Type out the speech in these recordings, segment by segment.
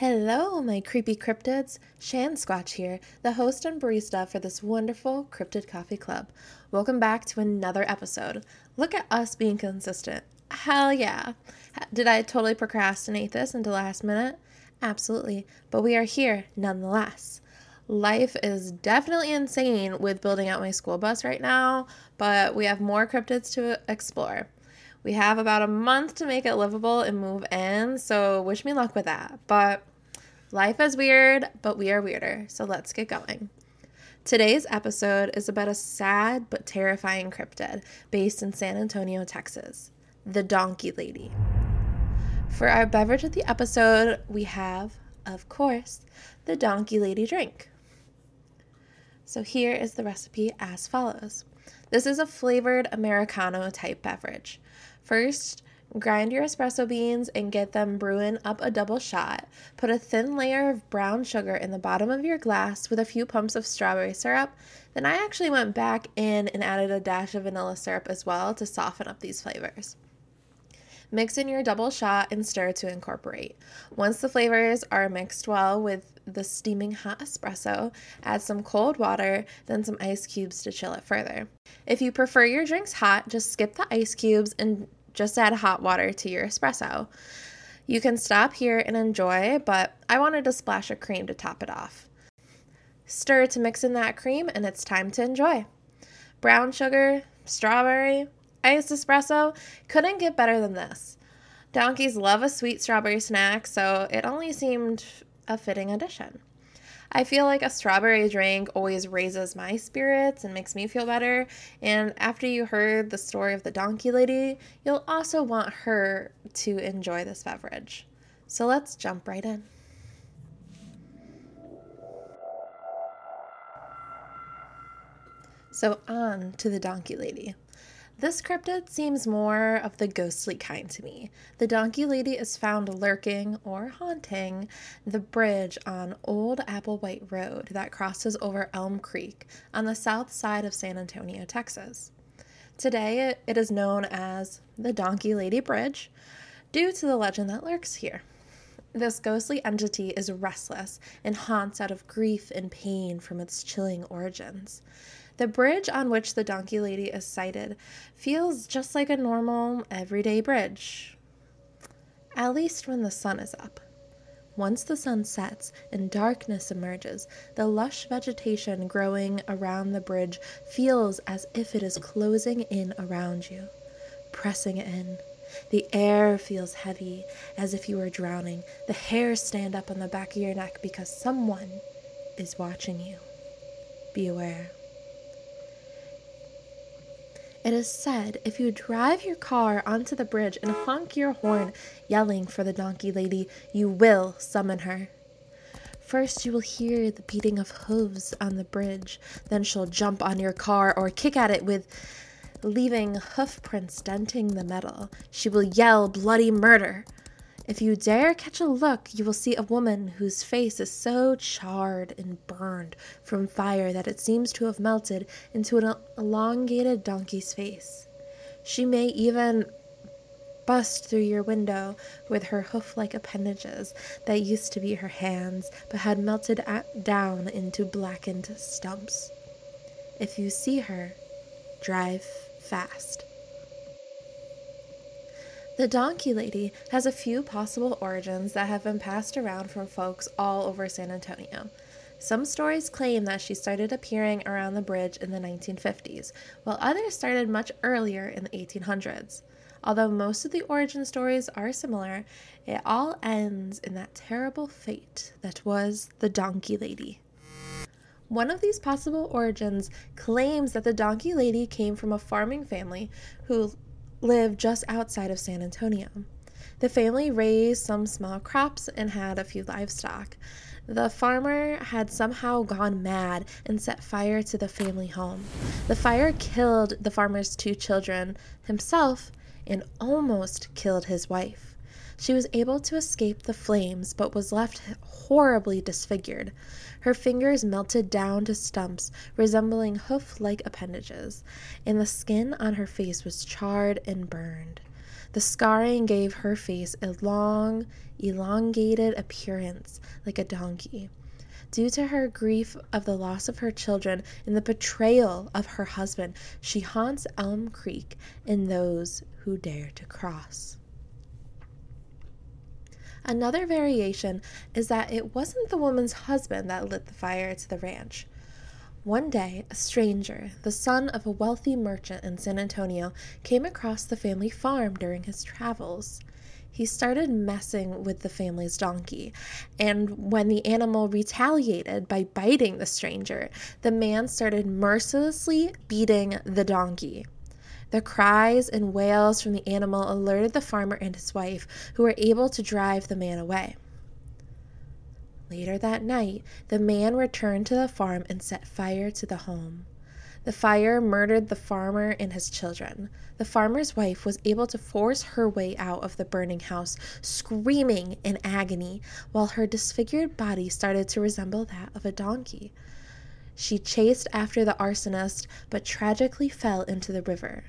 Hello, my creepy cryptids. Shan Squatch here, the host and barista for this wonderful Cryptid Coffee Club. Welcome back to another episode. Look at us being consistent. Hell yeah. Did I totally procrastinate this until last minute? Absolutely. But we are here nonetheless. Life is definitely insane with building out my school bus right now, but we have more cryptids to explore. We have about a month to make it livable and move in, so wish me luck with that. But life is weird, but we are weirder, so let's get going. Today's episode is about a sad but terrifying cryptid based in San Antonio, Texas the Donkey Lady. For our beverage of the episode, we have, of course, the Donkey Lady drink. So here is the recipe as follows. This is a flavored Americano type beverage. First, grind your espresso beans and get them brewing up a double shot. Put a thin layer of brown sugar in the bottom of your glass with a few pumps of strawberry syrup. Then I actually went back in and added a dash of vanilla syrup as well to soften up these flavors. Mix in your double shot and stir to incorporate. Once the flavors are mixed well with the steaming hot espresso, add some cold water, then some ice cubes to chill it further. If you prefer your drinks hot, just skip the ice cubes and just add hot water to your espresso. You can stop here and enjoy, but I wanted to splash a cream to top it off. Stir to mix in that cream, and it's time to enjoy. Brown sugar, strawberry, iced espresso couldn't get better than this. Donkeys love a sweet strawberry snack, so it only seemed a fitting addition. I feel like a strawberry drink always raises my spirits and makes me feel better. And after you heard the story of the donkey lady, you'll also want her to enjoy this beverage. So let's jump right in. So, on to the donkey lady. This cryptid seems more of the ghostly kind to me. The donkey lady is found lurking or haunting the bridge on Old Applewhite Road that crosses over Elm Creek on the south side of San Antonio, Texas. Today it is known as the Donkey Lady Bridge due to the legend that lurks here. This ghostly entity is restless and haunts out of grief and pain from its chilling origins. The bridge on which the donkey lady is sighted feels just like a normal, everyday bridge. At least when the sun is up. Once the sun sets and darkness emerges, the lush vegetation growing around the bridge feels as if it is closing in around you, pressing in. The air feels heavy, as if you were drowning. The hairs stand up on the back of your neck because someone is watching you. Be aware. It is said if you drive your car onto the bridge and honk your horn, yelling for the donkey lady, you will summon her. First, you will hear the beating of hooves on the bridge. Then she'll jump on your car or kick at it with leaving hoof prints denting the metal. She will yell bloody murder. If you dare catch a look, you will see a woman whose face is so charred and burned from fire that it seems to have melted into an elongated donkey's face. She may even bust through your window with her hoof like appendages that used to be her hands but had melted down into blackened stumps. If you see her, drive fast. The Donkey Lady has a few possible origins that have been passed around from folks all over San Antonio. Some stories claim that she started appearing around the bridge in the 1950s, while others started much earlier in the 1800s. Although most of the origin stories are similar, it all ends in that terrible fate that was the Donkey Lady. One of these possible origins claims that the Donkey Lady came from a farming family who lived just outside of San Antonio. The family raised some small crops and had a few livestock. The farmer had somehow gone mad and set fire to the family home. The fire killed the farmer's two children, himself, and almost killed his wife. She was able to escape the flames, but was left horribly disfigured. Her fingers melted down to stumps resembling hoof like appendages, and the skin on her face was charred and burned. The scarring gave her face a long, elongated appearance like a donkey. Due to her grief of the loss of her children and the betrayal of her husband, she haunts Elm Creek and those who dare to cross. Another variation is that it wasn't the woman's husband that lit the fire to the ranch. One day, a stranger, the son of a wealthy merchant in San Antonio, came across the family farm during his travels. He started messing with the family's donkey, and when the animal retaliated by biting the stranger, the man started mercilessly beating the donkey. The cries and wails from the animal alerted the farmer and his wife, who were able to drive the man away. Later that night, the man returned to the farm and set fire to the home. The fire murdered the farmer and his children. The farmer's wife was able to force her way out of the burning house, screaming in agony, while her disfigured body started to resemble that of a donkey. She chased after the arsonist, but tragically fell into the river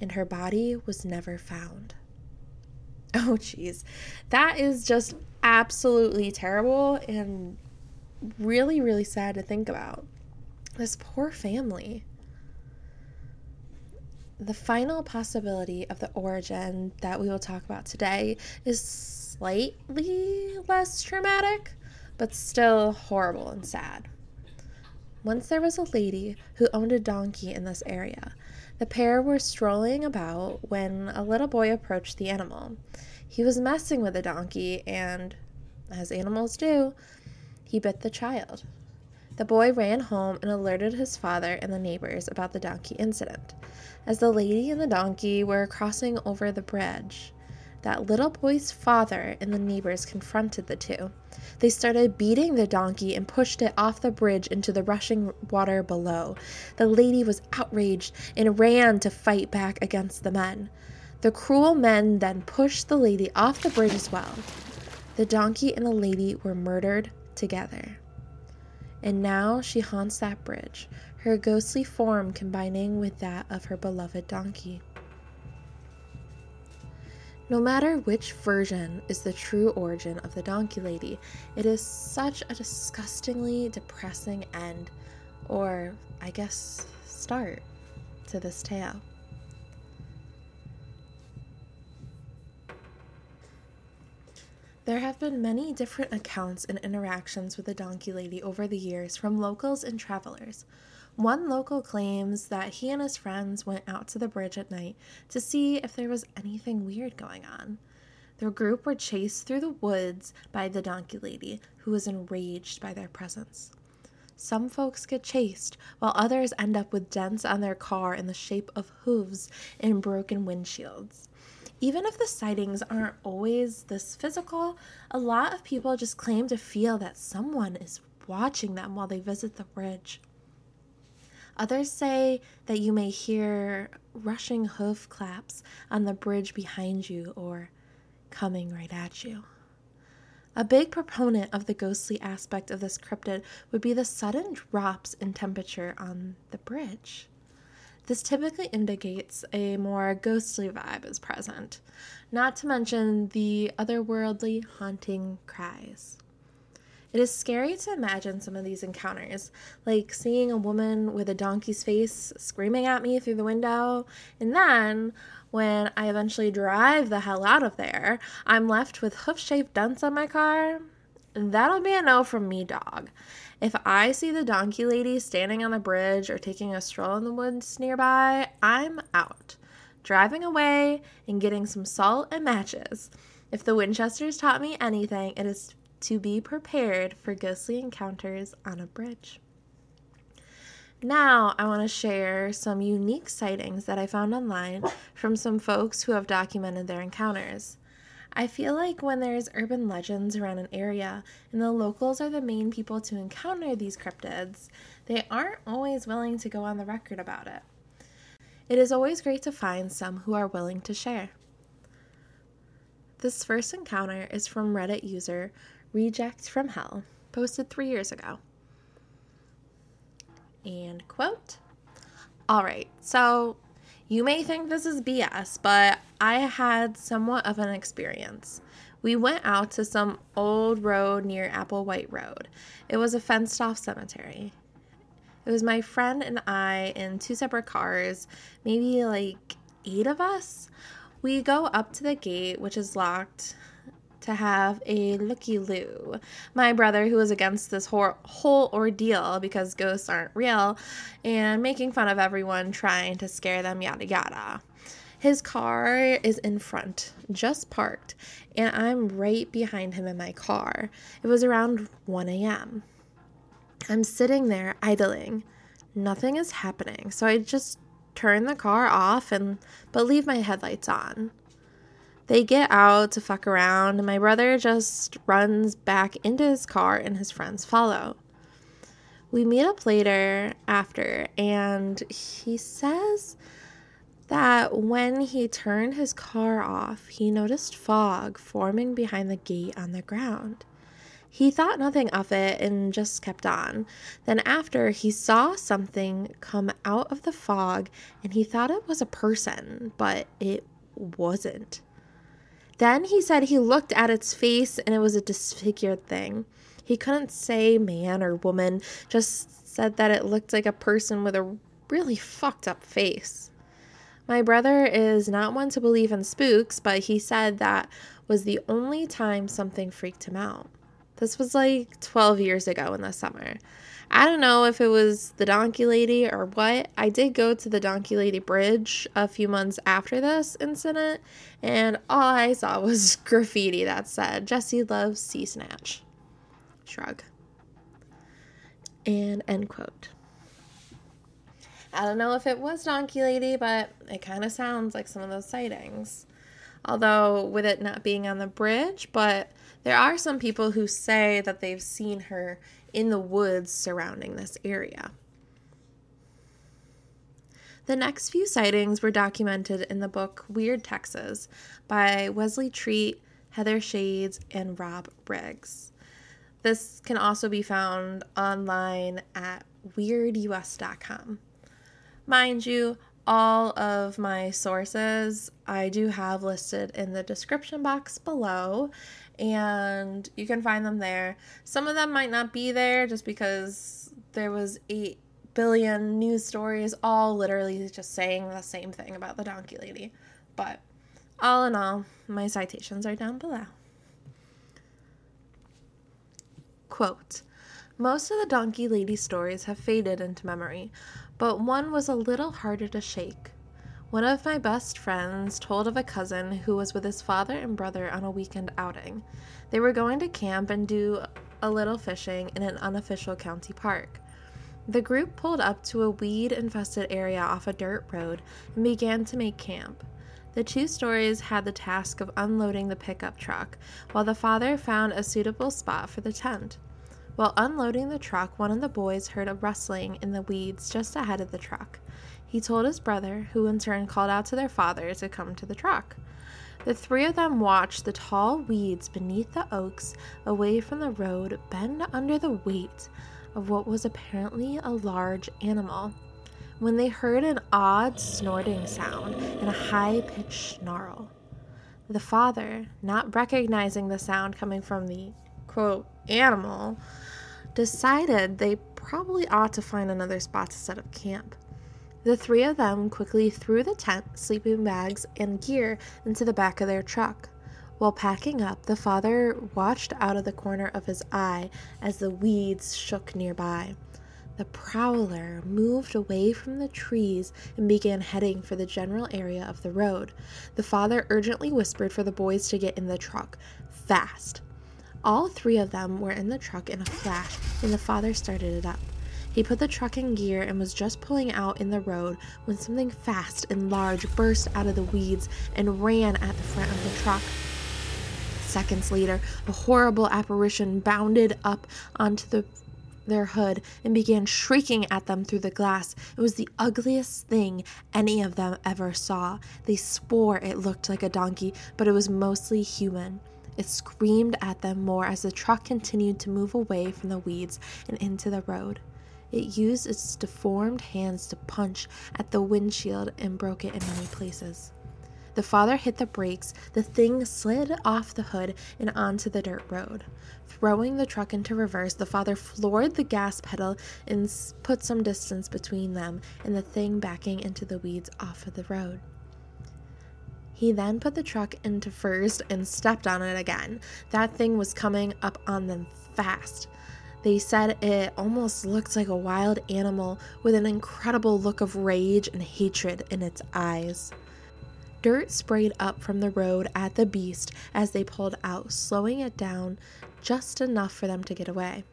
and her body was never found. Oh, jeez. That is just absolutely terrible and really, really sad to think about. This poor family. The final possibility of the origin that we will talk about today is slightly less traumatic, but still horrible and sad. Once there was a lady who owned a donkey in this area. The pair were strolling about when a little boy approached the animal. He was messing with the donkey, and, as animals do, he bit the child. The boy ran home and alerted his father and the neighbors about the donkey incident. As the lady and the donkey were crossing over the bridge, that little boy's father and the neighbors confronted the two. They started beating the donkey and pushed it off the bridge into the rushing water below. The lady was outraged and ran to fight back against the men. The cruel men then pushed the lady off the bridge as well. The donkey and the lady were murdered together. And now she haunts that bridge, her ghostly form combining with that of her beloved donkey. No matter which version is the true origin of the Donkey Lady, it is such a disgustingly depressing end, or I guess start, to this tale. There have been many different accounts and interactions with the Donkey Lady over the years from locals and travelers. One local claims that he and his friends went out to the bridge at night to see if there was anything weird going on. Their group were chased through the woods by the donkey lady, who was enraged by their presence. Some folks get chased, while others end up with dents on their car in the shape of hooves and broken windshields. Even if the sightings aren't always this physical, a lot of people just claim to feel that someone is watching them while they visit the bridge. Others say that you may hear rushing hoof claps on the bridge behind you or coming right at you. A big proponent of the ghostly aspect of this cryptid would be the sudden drops in temperature on the bridge. This typically indicates a more ghostly vibe is present, not to mention the otherworldly haunting cries. It is scary to imagine some of these encounters, like seeing a woman with a donkey's face screaming at me through the window, and then when I eventually drive the hell out of there, I'm left with hoof shaped dents on my car. That'll be a no from me, dog. If I see the donkey lady standing on the bridge or taking a stroll in the woods nearby, I'm out. Driving away and getting some salt and matches. If the Winchesters taught me anything, it is to be prepared for ghostly encounters on a bridge. Now, I want to share some unique sightings that I found online from some folks who have documented their encounters. I feel like when there's urban legends around an area and the locals are the main people to encounter these cryptids, they aren't always willing to go on the record about it. It is always great to find some who are willing to share. This first encounter is from Reddit user Reject from Hell, posted three years ago. And quote All right, so You may think this is BS, but I had somewhat of an experience. We went out to some old road near Applewhite Road. It was a fenced off cemetery. It was my friend and I in two separate cars, maybe like eight of us. We go up to the gate, which is locked, to have a looky loo. My brother, who was against this whole, whole ordeal because ghosts aren't real, and making fun of everyone trying to scare them, yada yada. His car is in front, just parked, and I'm right behind him in my car. It was around 1 a.m. I'm sitting there idling. Nothing is happening, so I just turn the car off and but leave my headlights on. They get out to fuck around, and my brother just runs back into his car, and his friends follow. We meet up later after, and he says that when he turned his car off, he noticed fog forming behind the gate on the ground. He thought nothing of it and just kept on. Then, after, he saw something come out of the fog and he thought it was a person, but it wasn't. Then he said he looked at its face and it was a disfigured thing. He couldn't say man or woman, just said that it looked like a person with a really fucked up face. My brother is not one to believe in spooks, but he said that was the only time something freaked him out. This was like 12 years ago in the summer. I don't know if it was the Donkey Lady or what. I did go to the Donkey Lady Bridge a few months after this incident, and all I saw was graffiti that said, Jesse loves sea snatch. Shrug. And end quote. I don't know if it was Donkey Lady, but it kind of sounds like some of those sightings. Although, with it not being on the bridge, but there are some people who say that they've seen her in the woods surrounding this area. The next few sightings were documented in the book Weird Texas by Wesley Treat, Heather Shades, and Rob Riggs. This can also be found online at weirdus.com. Mind you, all of my sources I do have listed in the description box below, and you can find them there. Some of them might not be there just because there was 8 billion news stories all literally just saying the same thing about the donkey lady. But all in all, my citations are down below. Quote Most of the donkey lady stories have faded into memory, but one was a little harder to shake. One of my best friends told of a cousin who was with his father and brother on a weekend outing. They were going to camp and do a little fishing in an unofficial county park. The group pulled up to a weed infested area off a dirt road and began to make camp. The two stories had the task of unloading the pickup truck, while the father found a suitable spot for the tent. While unloading the truck, one of the boys heard a rustling in the weeds just ahead of the truck. He told his brother, who in turn called out to their father to come to the truck. The three of them watched the tall weeds beneath the oaks away from the road bend under the weight of what was apparently a large animal when they heard an odd snorting sound and a high pitched snarl. The father, not recognizing the sound coming from the quote animal, decided they probably ought to find another spot to set up camp. The three of them quickly threw the tent, sleeping bags, and gear into the back of their truck. While packing up, the father watched out of the corner of his eye as the weeds shook nearby. The prowler moved away from the trees and began heading for the general area of the road. The father urgently whispered for the boys to get in the truck. Fast! All three of them were in the truck in a flash, and the father started it up. He put the truck in gear and was just pulling out in the road when something fast and large burst out of the weeds and ran at the front of the truck. Seconds later, a horrible apparition bounded up onto the their hood and began shrieking at them through the glass. It was the ugliest thing any of them ever saw. They swore it looked like a donkey, but it was mostly human. It screamed at them more as the truck continued to move away from the weeds and into the road. It used its deformed hands to punch at the windshield and broke it in many places. The father hit the brakes, the thing slid off the hood and onto the dirt road. Throwing the truck into reverse, the father floored the gas pedal and put some distance between them and the thing backing into the weeds off of the road. He then put the truck into first and stepped on it again. That thing was coming up on them fast. They said it almost looked like a wild animal with an incredible look of rage and hatred in its eyes. Dirt sprayed up from the road at the beast as they pulled out, slowing it down just enough for them to get away.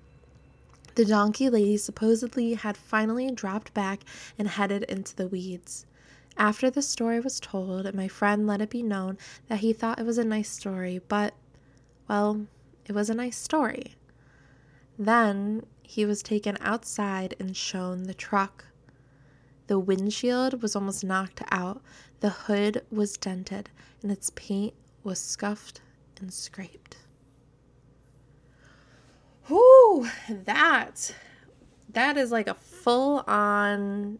The donkey lady supposedly had finally dropped back and headed into the weeds. After the story was told, my friend let it be known that he thought it was a nice story, but, well, it was a nice story. Then he was taken outside and shown the truck. The windshield was almost knocked out, the hood was dented, and its paint was scuffed and scraped. Whoo, that that is like a full on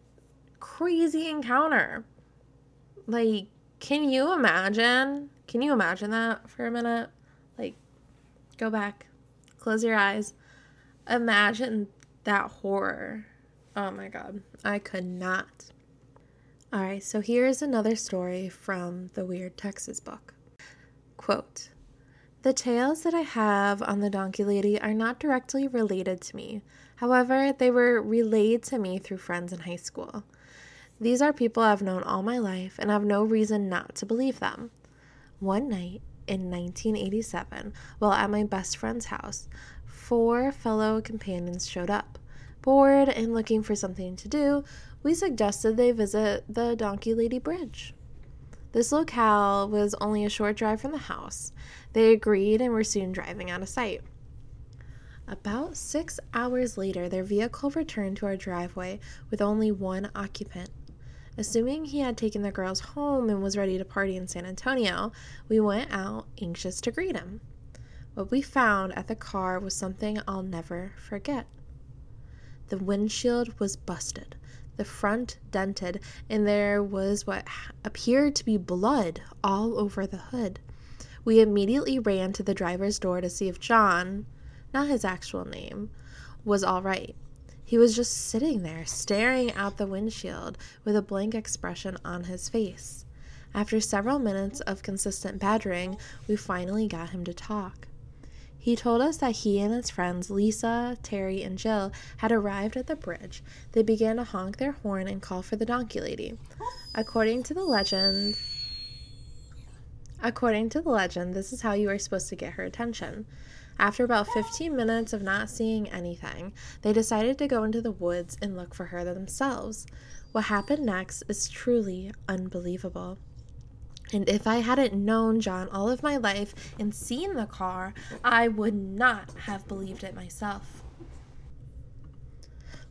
crazy encounter. Like, can you imagine? Can you imagine that for a minute? Like, go back, close your eyes. Imagine that horror Oh my god, I could not. All right, so here's another story from the Weird Texas book. Quote The tales that I have on the Donkey Lady are not directly related to me. However, they were relayed to me through friends in high school. These are people I've known all my life and have no reason not to believe them. One night in 1987, while at my best friend's house, four fellow companions showed up. Bored and looking for something to do, we suggested they visit the Donkey Lady Bridge. This locale was only a short drive from the house. They agreed and were soon driving out of sight. About six hours later, their vehicle returned to our driveway with only one occupant. Assuming he had taken the girls home and was ready to party in San Antonio, we went out anxious to greet him. What we found at the car was something I'll never forget. The windshield was busted, the front dented, and there was what appeared to be blood all over the hood. We immediately ran to the driver's door to see if John, not his actual name, was all right. He was just sitting there, staring out the windshield with a blank expression on his face. After several minutes of consistent badgering, we finally got him to talk. He told us that he and his friends Lisa, Terry, and Jill had arrived at the bridge. They began to honk their horn and call for the donkey lady. According to the legend, according to the legend, this is how you are supposed to get her attention. After about 15 minutes of not seeing anything, they decided to go into the woods and look for her themselves. What happened next is truly unbelievable. And if I hadn't known John all of my life and seen the car, I would not have believed it myself.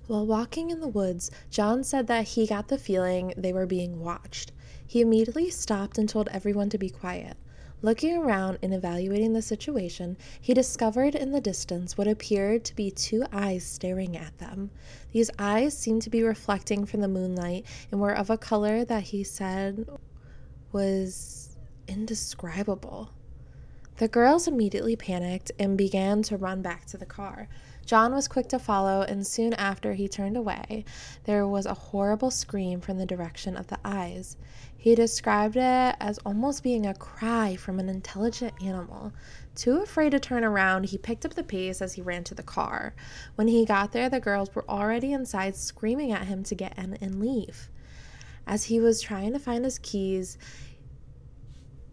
While walking in the woods, John said that he got the feeling they were being watched. He immediately stopped and told everyone to be quiet. Looking around and evaluating the situation, he discovered in the distance what appeared to be two eyes staring at them. These eyes seemed to be reflecting from the moonlight and were of a color that he said was indescribable. The girls immediately panicked and began to run back to the car. John was quick to follow, and soon after he turned away, there was a horrible scream from the direction of the eyes. He described it as almost being a cry from an intelligent animal. Too afraid to turn around, he picked up the pace as he ran to the car. When he got there, the girls were already inside screaming at him to get in and leave. As he was trying to find his keys,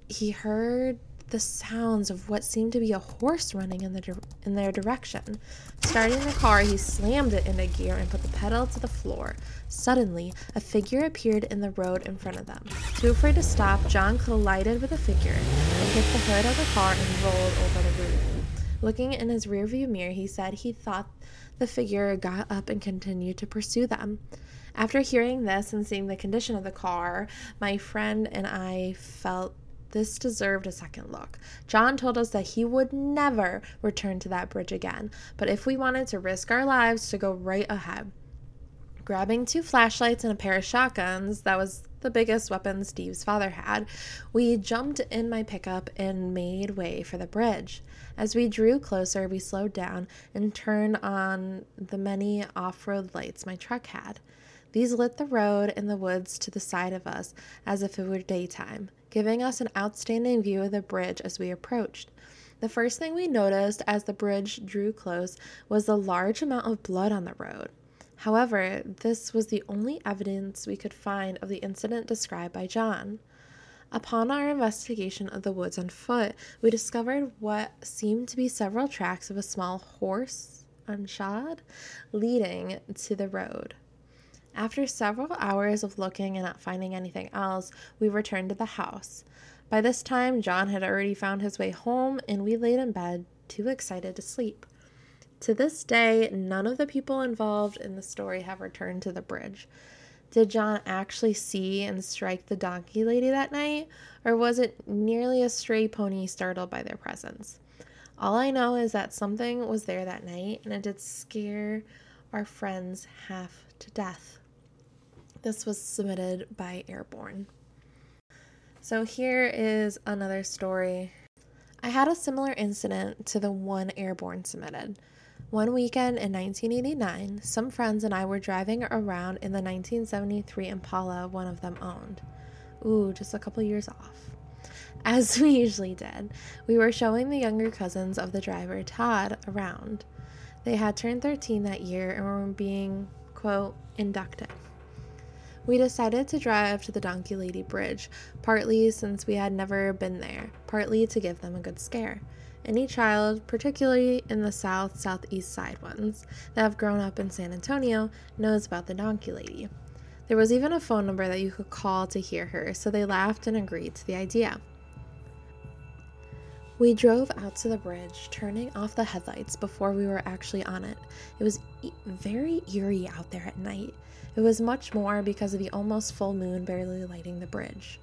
he heard the sounds of what seemed to be a horse running in, the in their direction. Starting the car, he slammed it into gear and put the pedal to the floor. Suddenly, a figure appeared in the road in front of them. Too afraid to stop, John collided with the figure and hit the hood of the car and rolled over the roof. Looking in his rearview mirror, he said he thought the figure got up and continued to pursue them. After hearing this and seeing the condition of the car, my friend and I felt this deserved a second look. John told us that he would never return to that bridge again, but if we wanted to risk our lives to go right ahead. Grabbing two flashlights and a pair of shotguns, that was the biggest weapon Steve's father had, we jumped in my pickup and made way for the bridge. As we drew closer, we slowed down and turned on the many off road lights my truck had. These lit the road and the woods to the side of us as if it were daytime, giving us an outstanding view of the bridge as we approached. The first thing we noticed as the bridge drew close was the large amount of blood on the road. However, this was the only evidence we could find of the incident described by John. Upon our investigation of the woods on foot, we discovered what seemed to be several tracks of a small horse, unshod, leading to the road. After several hours of looking and not finding anything else, we returned to the house. By this time, John had already found his way home, and we laid in bed, too excited to sleep. To this day, none of the people involved in the story have returned to the bridge. Did John actually see and strike the donkey lady that night, or was it nearly a stray pony startled by their presence? All I know is that something was there that night, and it did scare our friends half to death. This was submitted by Airborne. So here is another story. I had a similar incident to the one Airborne submitted. One weekend in 1989, some friends and I were driving around in the 1973 Impala one of them owned. Ooh, just a couple years off. As we usually did, we were showing the younger cousins of the driver, Todd, around. They had turned 13 that year and were being, quote, inducted. We decided to drive to the Donkey Lady Bridge, partly since we had never been there, partly to give them a good scare. Any child, particularly in the south southeast side ones, that have grown up in San Antonio, knows about the Donkey Lady. There was even a phone number that you could call to hear her, so they laughed and agreed to the idea. We drove out to the bridge, turning off the headlights before we were actually on it. It was e- very eerie out there at night. It was much more because of the almost full moon barely lighting the bridge.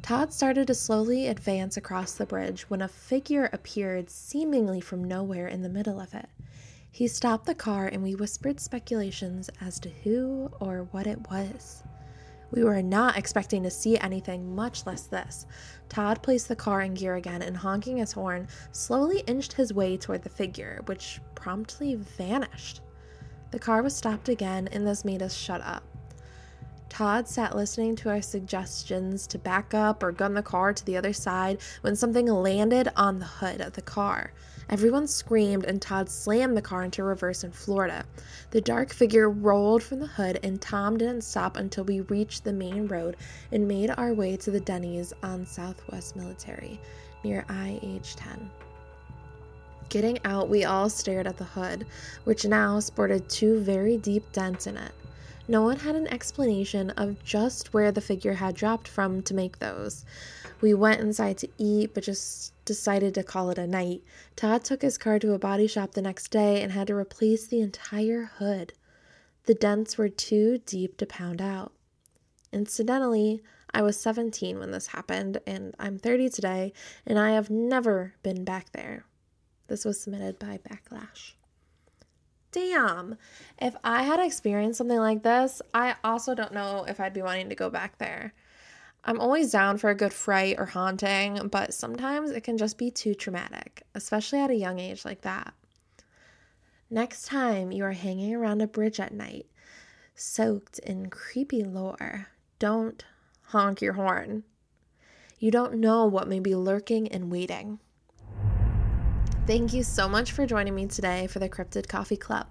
Todd started to slowly advance across the bridge when a figure appeared seemingly from nowhere in the middle of it. He stopped the car and we whispered speculations as to who or what it was. We were not expecting to see anything, much less this. Todd placed the car in gear again and, honking his horn, slowly inched his way toward the figure, which promptly vanished. The car was stopped again, and this made us shut up. Todd sat listening to our suggestions to back up or gun the car to the other side when something landed on the hood of the car. Everyone screamed, and Todd slammed the car into reverse in Florida. The dark figure rolled from the hood, and Tom didn't stop until we reached the main road and made our way to the Denny's on Southwest Military near IH 10. Getting out, we all stared at the hood, which now sported two very deep dents in it. No one had an explanation of just where the figure had dropped from to make those. We went inside to eat, but just decided to call it a night. Todd took his car to a body shop the next day and had to replace the entire hood. The dents were too deep to pound out. Incidentally, I was 17 when this happened, and I'm 30 today, and I have never been back there. This was submitted by Backlash damn, if I had experienced something like this, I also don't know if I'd be wanting to go back there. I'm always down for a good fright or haunting, but sometimes it can just be too traumatic, especially at a young age like that. Next time you are hanging around a bridge at night, soaked in creepy lore, don't honk your horn. You don't know what may be lurking and waiting. Thank you so much for joining me today for the Cryptid Coffee Club.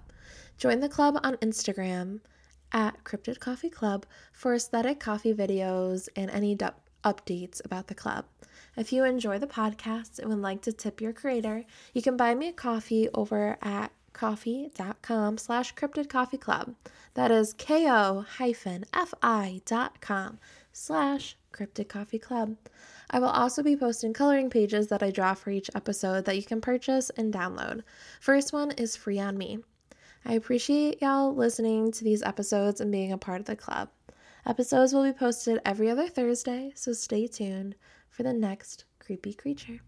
Join the club on Instagram at Cryptid Coffee Club for aesthetic coffee videos and any du- updates about the club. If you enjoy the podcast and would like to tip your creator, you can buy me a coffee over at ko-fi.com slash cryptid coffee club. That is ko-fi.com slash cryptid coffee club. I will also be posting coloring pages that I draw for each episode that you can purchase and download. First one is free on me. I appreciate y'all listening to these episodes and being a part of the club. Episodes will be posted every other Thursday, so stay tuned for the next creepy creature.